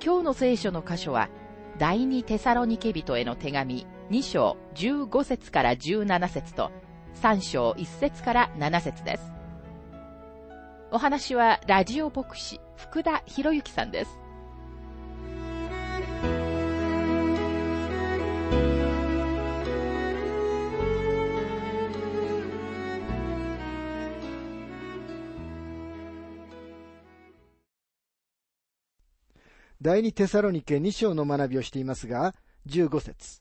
今日の聖書の箇所は、第二テサロニケ人への手紙2章15節から17節と、3章1節から7節です。お話は、ラジオ牧師、福田博之さんです。第二テサロニケ2章の学びをしていますが、15節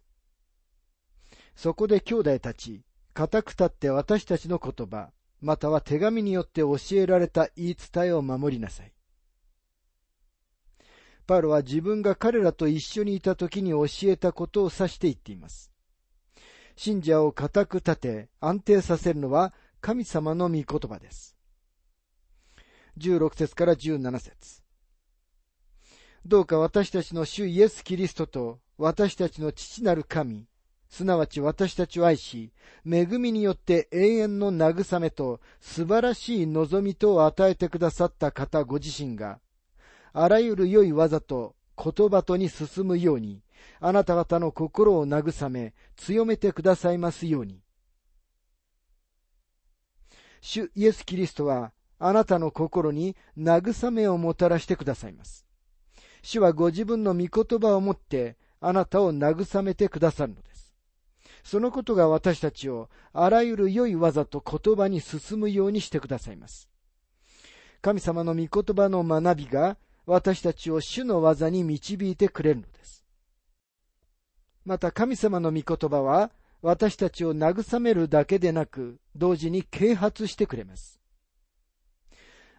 そこで兄弟たち、固く立って私たちの言葉、または手紙によって教えられた言い伝えを守りなさい。パウロは自分が彼らと一緒にいた時に教えたことを指して言っています。信者を固く立て安定させるのは神様の御言葉です。16節から17節どうか私たちの主イエス・キリストと私たちの父なる神、すなわち私たちを愛し、恵みによって永遠の慰めと素晴らしい望みとを与えてくださった方ご自身が、あらゆる良い技と言葉とに進むように、あなた方の心を慰め、強めてくださいますように。主イエス・キリストは、あなたの心に慰めをもたらしてくださいます。主はご自分の御言葉をもってあなたを慰めてくださるのです。そのことが私たちをあらゆる良い技と言葉に進むようにしてくださいます。神様の御言葉の学びが私たちを主の技に導いてくれるのです。また神様の御言葉は私たちを慰めるだけでなく同時に啓発してくれます。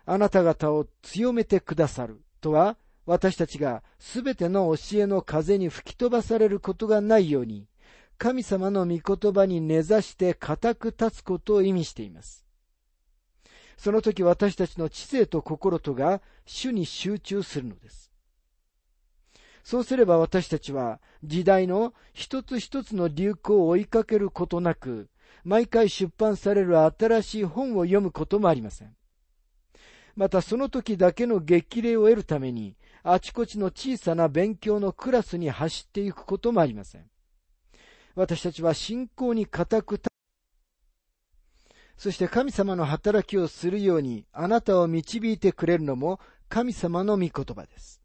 あなた方を強めてくださるとは私たちがすべての教えの風に吹き飛ばされることがないように、神様の御言葉に根ざして固く立つことを意味しています。その時私たちの知性と心とが主に集中するのです。そうすれば私たちは時代の一つ一つの流行を追いかけることなく、毎回出版される新しい本を読むこともありません。またその時だけの激励を得るためにあちこちの小さな勉強のクラスに走っていくこともありません。私たちは信仰に固くそして神様の働きをするようにあなたを導いてくれるのも神様の御言葉です。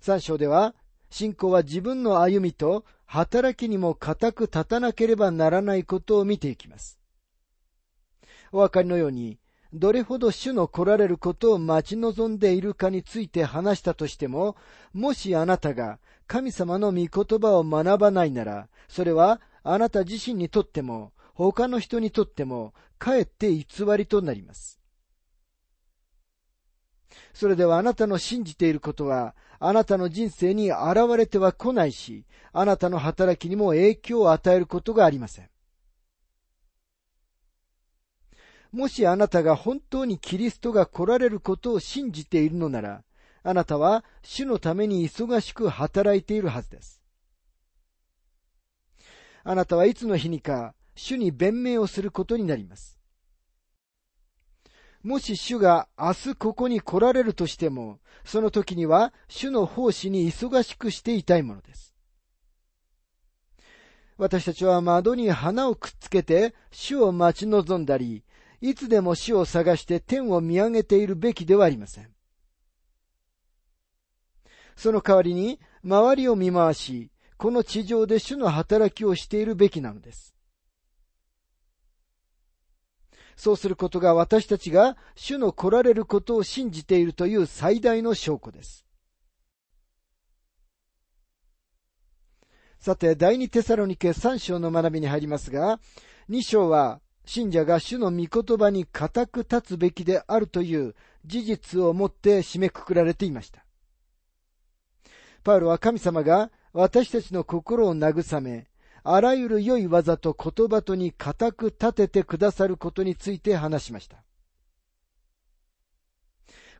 三章では、信仰は自分の歩みと働きにも固く立たなければならないことを見ていきます。お分かりのように、どれほど主の来られることを待ち望んでいるかについて話したとしても、もしあなたが神様の御言葉を学ばないなら、それはあなた自身にとっても、他の人にとっても、かえって偽りとなります。それではあなたの信じていることは、あなたの人生に現れては来ないし、あなたの働きにも影響を与えることがありません。もしあなたが本当にキリストが来られることを信じているのなら、あなたは主のために忙しく働いているはずです。あなたはいつの日にか主に弁明をすることになります。もし主が明日ここに来られるとしても、その時には主の奉仕に忙しくしていたいものです。私たちは窓に花をくっつけて主を待ち望んだり、いつでも死を探して天を見上げているべきではありません。その代わりに、周りを見回し、この地上で主の働きをしているべきなのです。そうすることが私たちが主の来られることを信じているという最大の証拠です。さて、第二テサロニケ3章の学びに入りますが、2章は信者が主の御言葉に固く立つべきであるという事実をもって締めくくられていました。パウロは神様が私たちの心を慰め、あらゆる良い技と言葉とに固く立ててくださることについて話しました。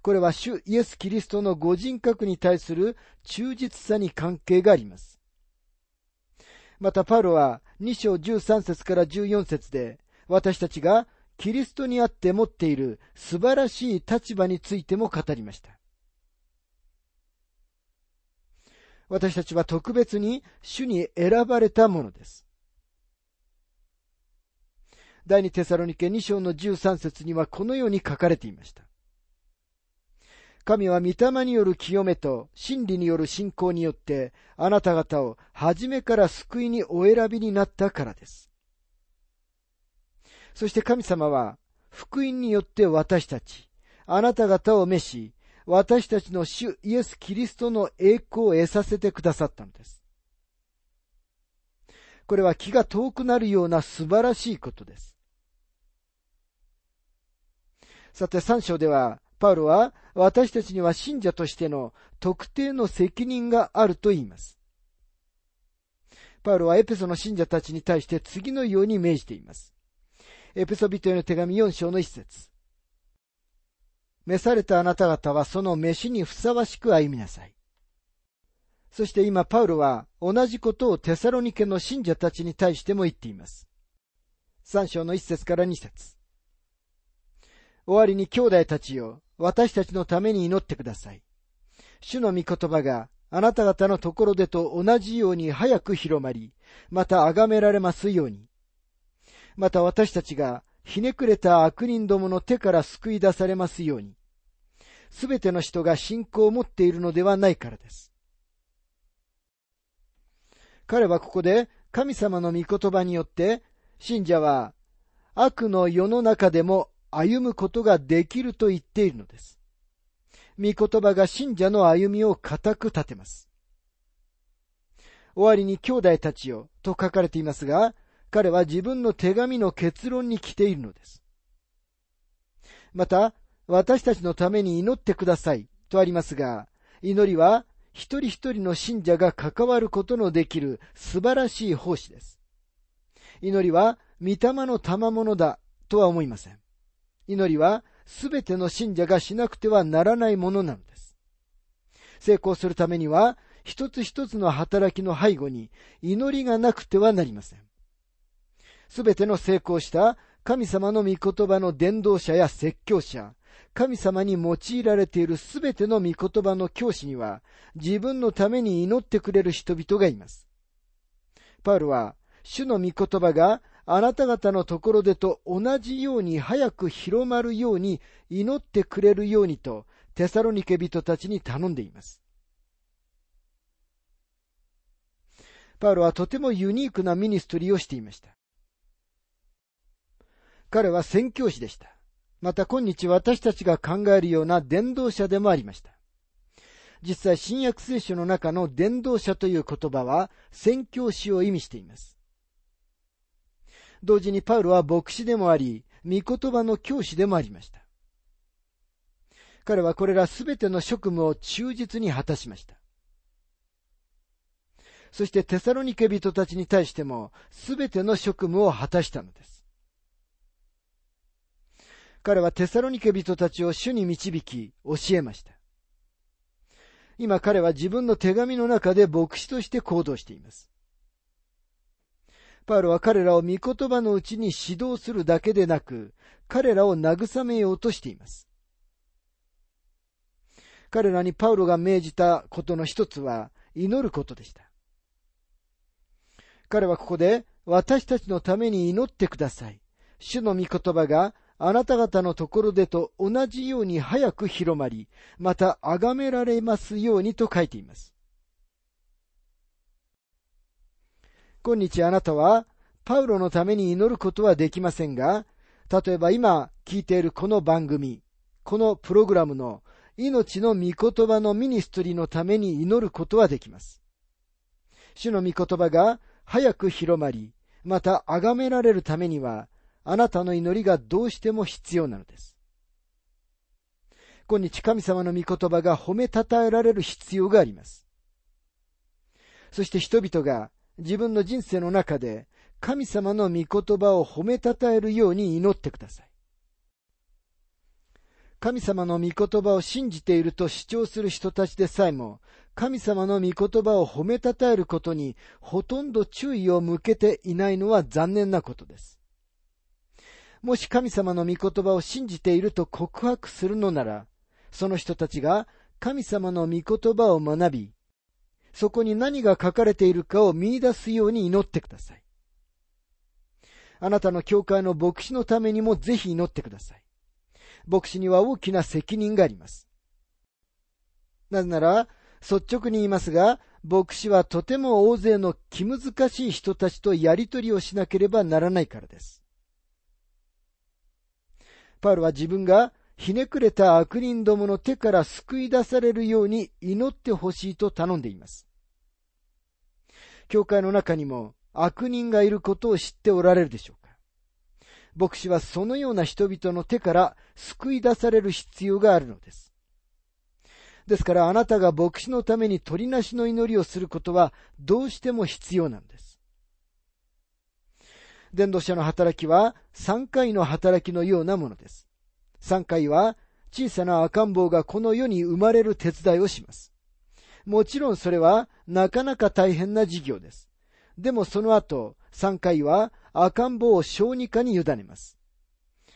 これは主イエス・キリストのご人格に対する忠実さに関係があります。またパウロは2章13節から14節で私たちがキリストにあって持っている素晴らしい立場についても語りました。私たちは特別に主に選ばれたものです。第二テサロニケ2章の13節にはこのように書かれていました。神は御霊による清めと真理による信仰によってあなた方を初めから救いにお選びになったからです。そして神様は福音によって私たち、あなた方を召し、私たちの主イエス・キリストの栄光を得させてくださったのです。これは気が遠くなるような素晴らしいことです。さて三章では、パウロは私たちには信者としての特定の責任があると言います。パウロはエペソの信者たちに対して次のように命じています。エペソビトへの手紙4章の一節。召されたあなた方はその召しにふさわしく歩みなさい。そして今パウロは同じことをテサロニケの信者たちに対しても言っています。三章の一節から二節。終わりに兄弟たちよ、私たちのために祈ってください。主の御言葉があなた方のところでと同じように早く広まり、また崇められますように。また私たちがひねくれた悪人どもの手から救い出されますように。すべての人が信仰を持っているのではないからです。彼はここで神様の御言葉によって、信者は悪の世の中でも歩むことができると言っているのです。御言葉が信者の歩みを固く立てます。終わりに兄弟たちよと書かれていますが、彼は自分の手紙の結論に来ているのです。また、私たちのために祈ってくださいとありますが、祈りは一人一人の信者が関わることのできる素晴らしい奉仕です。祈りは御霊の賜物だとは思いません。祈りはすべての信者がしなくてはならないものなのです。成功するためには一つ一つの働きの背後に祈りがなくてはなりません。すべての成功した神様の御言葉の伝道者や説教者、神様に用いられているすべての御言葉の教師には、自分のために祈ってくれる人々がいます。パウルは、主の御言葉があなた方のところでと同じように早く広まるように祈ってくれるようにと、テサロニケ人たちに頼んでいます。パウロはとてもユニークなミニストリーをしていました。彼は宣教師でした。また今日私たちが考えるような伝道者でもありました。実際新約聖書の中の伝道者という言葉は宣教師を意味しています。同時にパウロは牧師でもあり、御言葉の教師でもありました。彼はこれらすべての職務を忠実に果たしました。そしてテサロニケ人たちに対してもすべての職務を果たしたのです。彼はテサロニケ人たちを主に導き、教えました。今彼は自分の手紙の中で牧師として行動しています。パウロは彼らを御言葉のうちに指導するだけでなく、彼らを慰めようとしています。彼らにパウロが命じたことの一つは、祈ることでした。彼はここで、私たちのために祈ってください。主の御言葉があなた方のところでと同じように早く広まり、また崇められますようにと書いています。今日あなたは、パウロのために祈ることはできませんが、例えば今聞いているこの番組、このプログラムの命の御言葉のミニストリーのために祈ることはできます。主の御言葉が早く広まり、また崇められるためには、あなたの祈りがどうしても必要なのです。今日神様の御言葉が褒めたたえられる必要があります。そして人々が自分の人生の中で神様の御言葉を褒めたたえるように祈ってください。神様の御言葉を信じていると主張する人たちでさえも、神様の御言葉を褒めたたえることにほとんど注意を向けていないのは残念なことです。もし神様の御言葉を信じていると告白するのなら、その人たちが神様の御言葉を学び、そこに何が書かれているかを見出すように祈ってください。あなたの教会の牧師のためにもぜひ祈ってください。牧師には大きな責任があります。なぜなら、率直に言いますが、牧師はとても大勢の気難しい人たちとやりとりをしなければならないからです。パウロは自分がひねくれた悪人どもの手から救い出されるように祈ってほしいと頼んでいます。教会の中にも悪人がいることを知っておられるでしょうか牧師はそのような人々の手から救い出される必要があるのです。ですからあなたが牧師のために取りなしの祈りをすることはどうしても必要なんです。伝道者の働きは3回の働きのようなものです。3回は小さな赤ん坊がこの世に生まれる手伝いをします。もちろんそれはなかなか大変な事業です。でもその後、3回は赤ん坊を小児科に委ねます。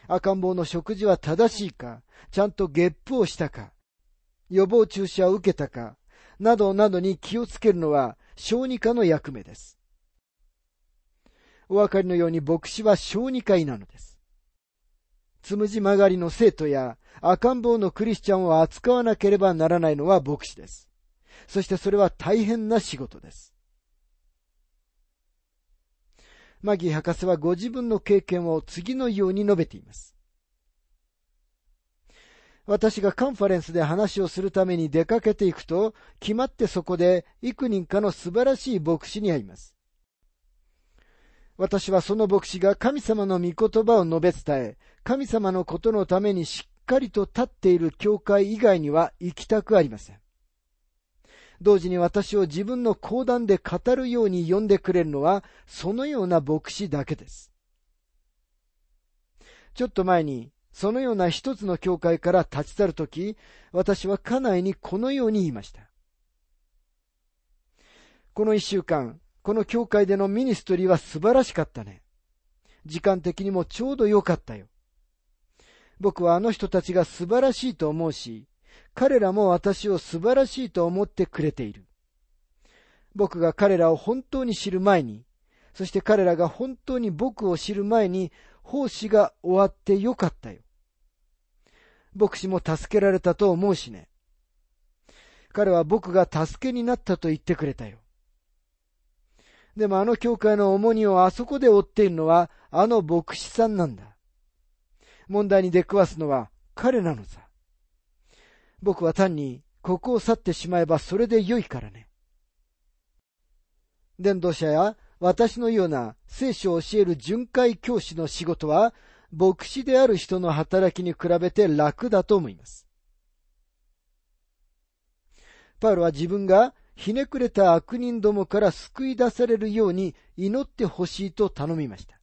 赤ん坊の食事は正しいか、ちゃんとゲップをしたか、予防注射を受けたか、などなどに気をつけるのは小児科の役目です。お分かりのように牧師は小児科医なのです。つむじ曲がりの生徒や赤ん坊のクリスチャンを扱わなければならないのは牧師です。そしてそれは大変な仕事です。マギー博士はご自分の経験を次のように述べています。私がカンファレンスで話をするために出かけていくと、決まってそこで幾人かの素晴らしい牧師に会います。私はその牧師が神様の御言葉を述べ伝え、神様のことのためにしっかりと立っている教会以外には行きたくありません。同時に私を自分の講談で語るように呼んでくれるのは、そのような牧師だけです。ちょっと前に、そのような一つの教会から立ち去るとき、私は家内にこのように言いました。この一週間、この教会でのミニストリーは素晴らしかったね。時間的にもちょうど良かったよ。僕はあの人たちが素晴らしいと思うし、彼らも私を素晴らしいと思ってくれている。僕が彼らを本当に知る前に、そして彼らが本当に僕を知る前に、奉仕が終わってよかったよ。牧師も助けられたと思うしね。彼は僕が助けになったと言ってくれたよ。でもあの教会の重荷をあそこで負っているのはあの牧師さんなんだ。問題に出くわすのは彼なのさ。僕は単にここを去ってしまえばそれで良いからね。伝道者や私のような聖書を教える巡回教師の仕事は牧師である人の働きに比べて楽だと思います。パウロは自分がひねくれた悪人どもから救い出されるように祈ってほしいと頼みました。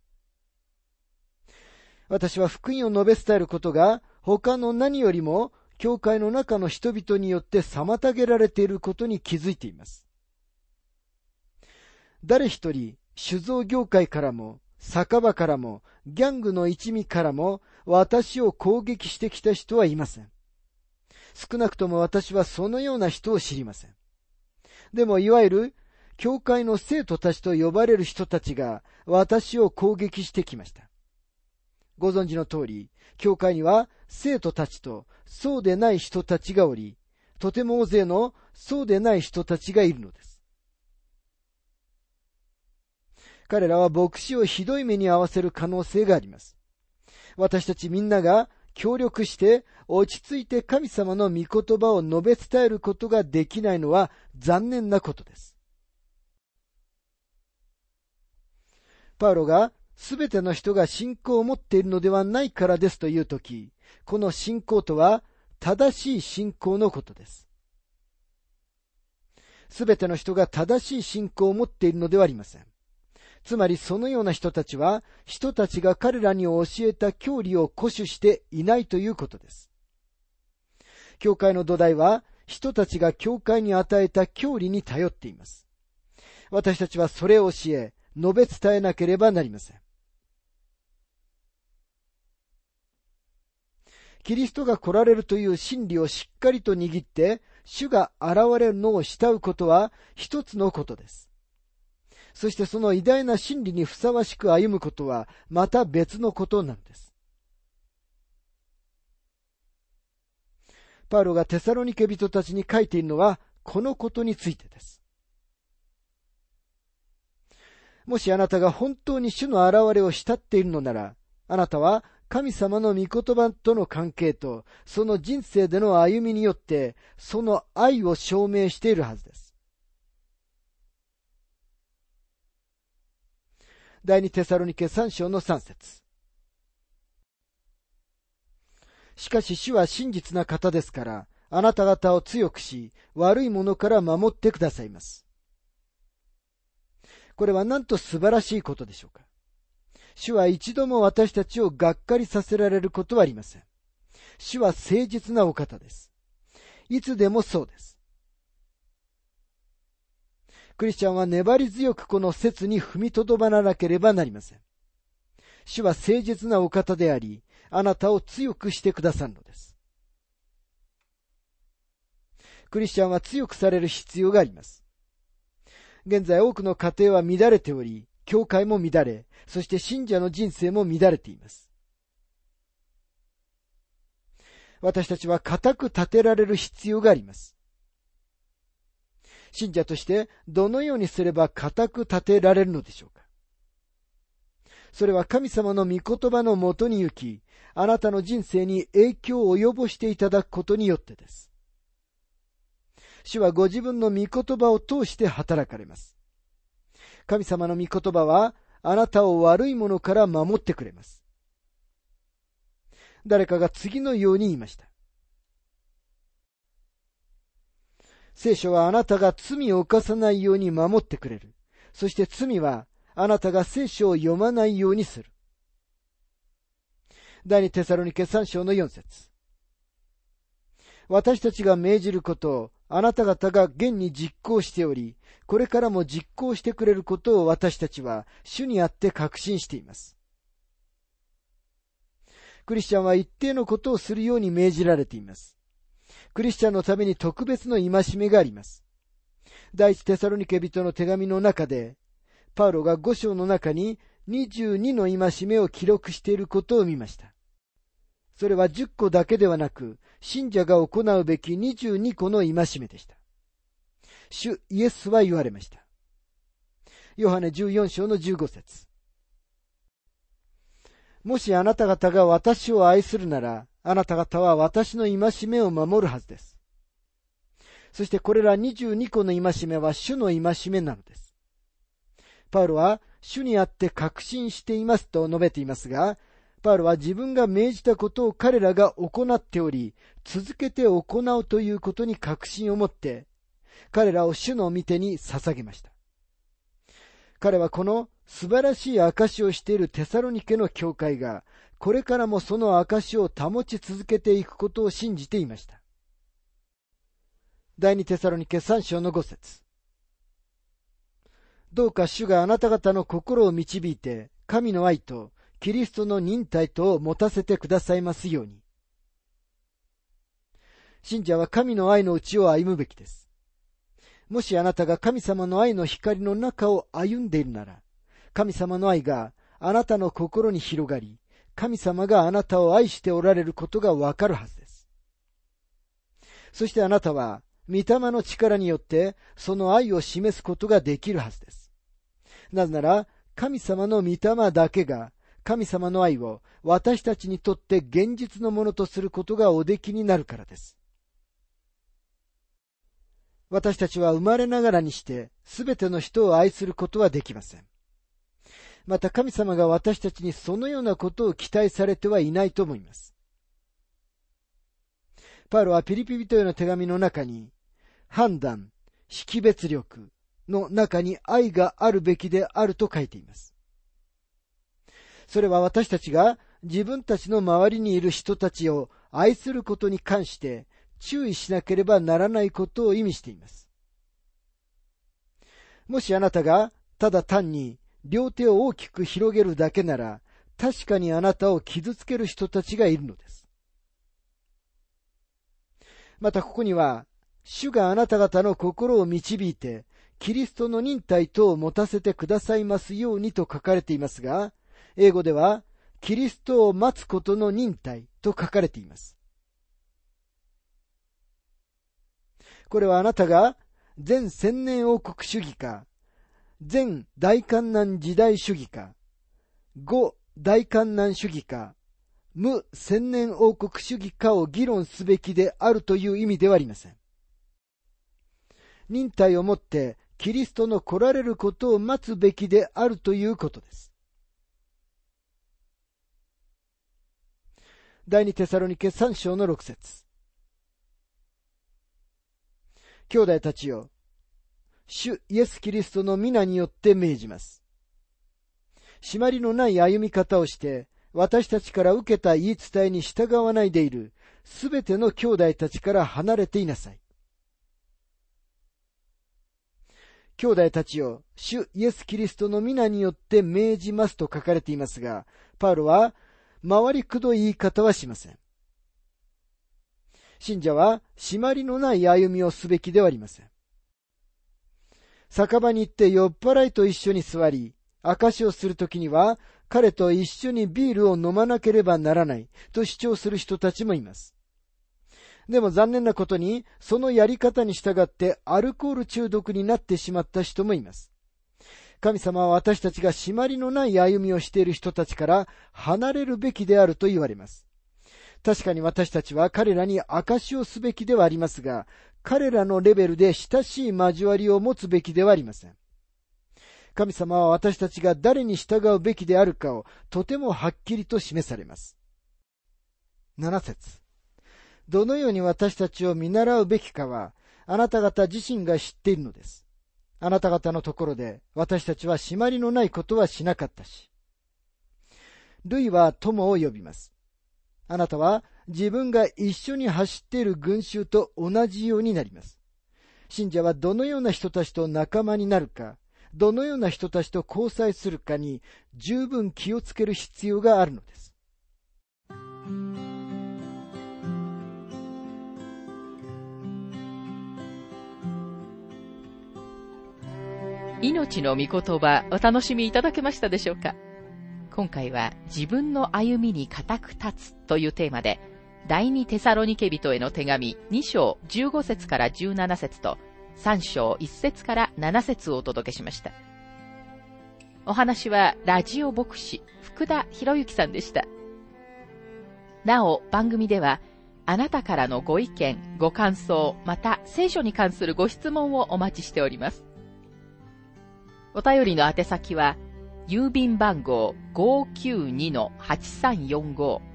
私は福音を述べ伝えることが他の何よりも教会の中の人々によって妨げられていることに気づいています。誰一人酒造業界からも酒場からもギャングの一味からも私を攻撃してきた人はいません。少なくとも私はそのような人を知りません。でもいわゆる教会の生徒たちと呼ばれる人たちが私を攻撃してきました。ご存知の通り、教会には生徒たちとそうでない人たちがおり、とても大勢のそうでない人たちがいるのです。彼らは牧師をひどい目に遭わせる可能性があります。私たちみんなが協力して落ち着いて神様の御言葉を述べ伝えることができないのは残念なことです。パウロがすべての人が信仰を持っているのではないからですというとき、この信仰とは正しい信仰のことです。すべての人が正しい信仰を持っているのではありません。つまりそのような人たちは、人たちが彼らに教えた教理を固守していないということです。教会の土台は、人たちが教会に与えた教理に頼っています。私たちはそれを教え、述べ伝えなければなりません。キリストが来られるという真理をしっかりと握って、主が現れるのを慕うことは一つのことです。そしてその偉大な真理にふさわしく歩むことはまた別のことなんです。パウロがテサロニケ人たちに書いているのはこのことについてです。もしあなたが本当に主の現れを慕っているのなら、あなたは神様の御言葉との関係と、その人生での歩みによって、その愛を証明しているはずです。第二テサロニケ三章の三節しかし主は真実な方ですから、あなた方を強くし、悪いものから守ってくださいます。これはなんと素晴らしいことでしょうか。主は一度も私たちをがっかりさせられることはありません。主は誠実なお方です。いつでもそうです。クリスチャンは粘り強くこの説に踏みとどまらなければなりません。主は誠実なお方であり、あなたを強くしてくださるのです。クリスチャンは強くされる必要があります。現在多くの家庭は乱れており、教会も乱れ、そして信者の人生も乱れています。私たちは固く立てられる必要があります。信者としてどのようにすれば固く立てられるのでしょうか？それは神様の御言葉のもとに行き、あなたの人生に影響を及ぼしていただくことによってです。主はご自分の御言葉を通して働かれます。神様の御言葉は、あなたを悪いものから守ってくれます。誰かが次のように言いました。聖書はあなたが罪を犯さないように守ってくれる。そして罪はあなたが聖書を読まないようにする。第二テサロニケ三章の四節私たちが命じることをあなた方が現に実行しており、これからも実行してくれることを私たちは主にあって確信しています。クリスチャンは一定のことをするように命じられています。クリスチャンのために特別の戒めがあります。第一テサロニケ人の手紙の中で、パウロが五章の中に22の戒めを記録していることを見ました。それは10個だけではなく、信者が行うべき22個の戒めでした。主イエスは言われました。ヨハネ14章の15節もしあなた方が私を愛するなら、あなた方は私の戒めを守るはずです。そしてこれら22個の戒めは主の戒めなのです。パウロは主にあって確信していますと述べていますが、パウロは自分が命じたことを彼らが行っており、続けて行うということに確信を持って、彼らを主の御手に捧げました。彼はこの素晴らしい証をしているテサロニケの教会が、これからもその証を保ち続けていくことを信じていました。第二テサロニケ三章の五節どうか主があなた方の心を導いて、神の愛とキリストの忍耐とを持たせてくださいますように。信者は神の愛のうちを歩むべきです。もしあなたが神様の愛の光の中を歩んでいるなら、神様の愛があなたの心に広がり、神様があなたを愛しておられることがわかるはずです。そしてあなたは、御霊の力によってその愛を示すことができるはずです。なぜなら、神様の御霊だけが神様の愛を私たちにとって現実のものとすることがおできになるからです。私たちは生まれながらにして全ての人を愛することはできません。また神様が私たちにそのようなことを期待されてはいないと思います。パウロはピリピ人への手紙の中に、判断、識別力の中に愛があるべきであると書いています。それは私たちが自分たちの周りにいる人たちを愛することに関して注意しなければならないことを意味しています。もしあなたがただ単に両手を大きく広げるだけなら、確かにあなたを傷つける人たちがいるのです。またここには、主があなた方の心を導いて、キリストの忍耐とを持たせてくださいますようにと書かれていますが、英語では、キリストを待つことの忍耐と書かれています。これはあなたが全千年王国主義か、全大観難時代主義か、五大観難主義か、無千年王国主義かを議論すべきであるという意味ではありません。忍耐をもってキリストの来られることを待つべきであるということです。第二テサロニケ三章の六節兄弟たちよ、主イエス・キリストの皆によって命じます。締まりのない歩み方をして、私たちから受けた言い伝えに従わないでいる、すべての兄弟たちから離れていなさい。兄弟たちを主イエス・キリストの皆によって命じますと書かれていますが、パウロは回りくどい言い方はしません。信者は締まりのない歩みをすべきではありません。酒場に行って酔っ払いと一緒に座り、証をするときには、彼と一緒にビールを飲まなければならないと主張する人たちもいます。でも残念なことに、そのやり方に従ってアルコール中毒になってしまった人もいます。神様は私たちが締まりのない歩みをしている人たちから離れるべきであると言われます。確かに私たちは彼らに証をすべきではありますが、彼らのレベルで親しい交わりを持つべきではありません。神様は私たちが誰に従うべきであるかをとてもはっきりと示されます。7節どのように私たちを見習うべきかは、あなた方自身が知っているのです。あなた方のところで私たちは締まりのないことはしなかったし。類は友を呼びます。あなたは自分が一緒に走っている群衆と同じようになります。信者はどのような人たちと仲間になるか、どのような人たちと交際するかに十分気をつける必要があるのです。命の御言葉お楽しみいただけましたでしょうか？今回は自分の歩みに固く立つというテーマで第二テサロニケ人への手紙2章15節から17節と3章1節から7節をお届けしました。お話はラジオ牧師福田博之さんでした。なお番組ではあなたからのご意見、ご感想、また聖書に関するご質問をお待ちしております。お便りの宛先は郵便番号592-8345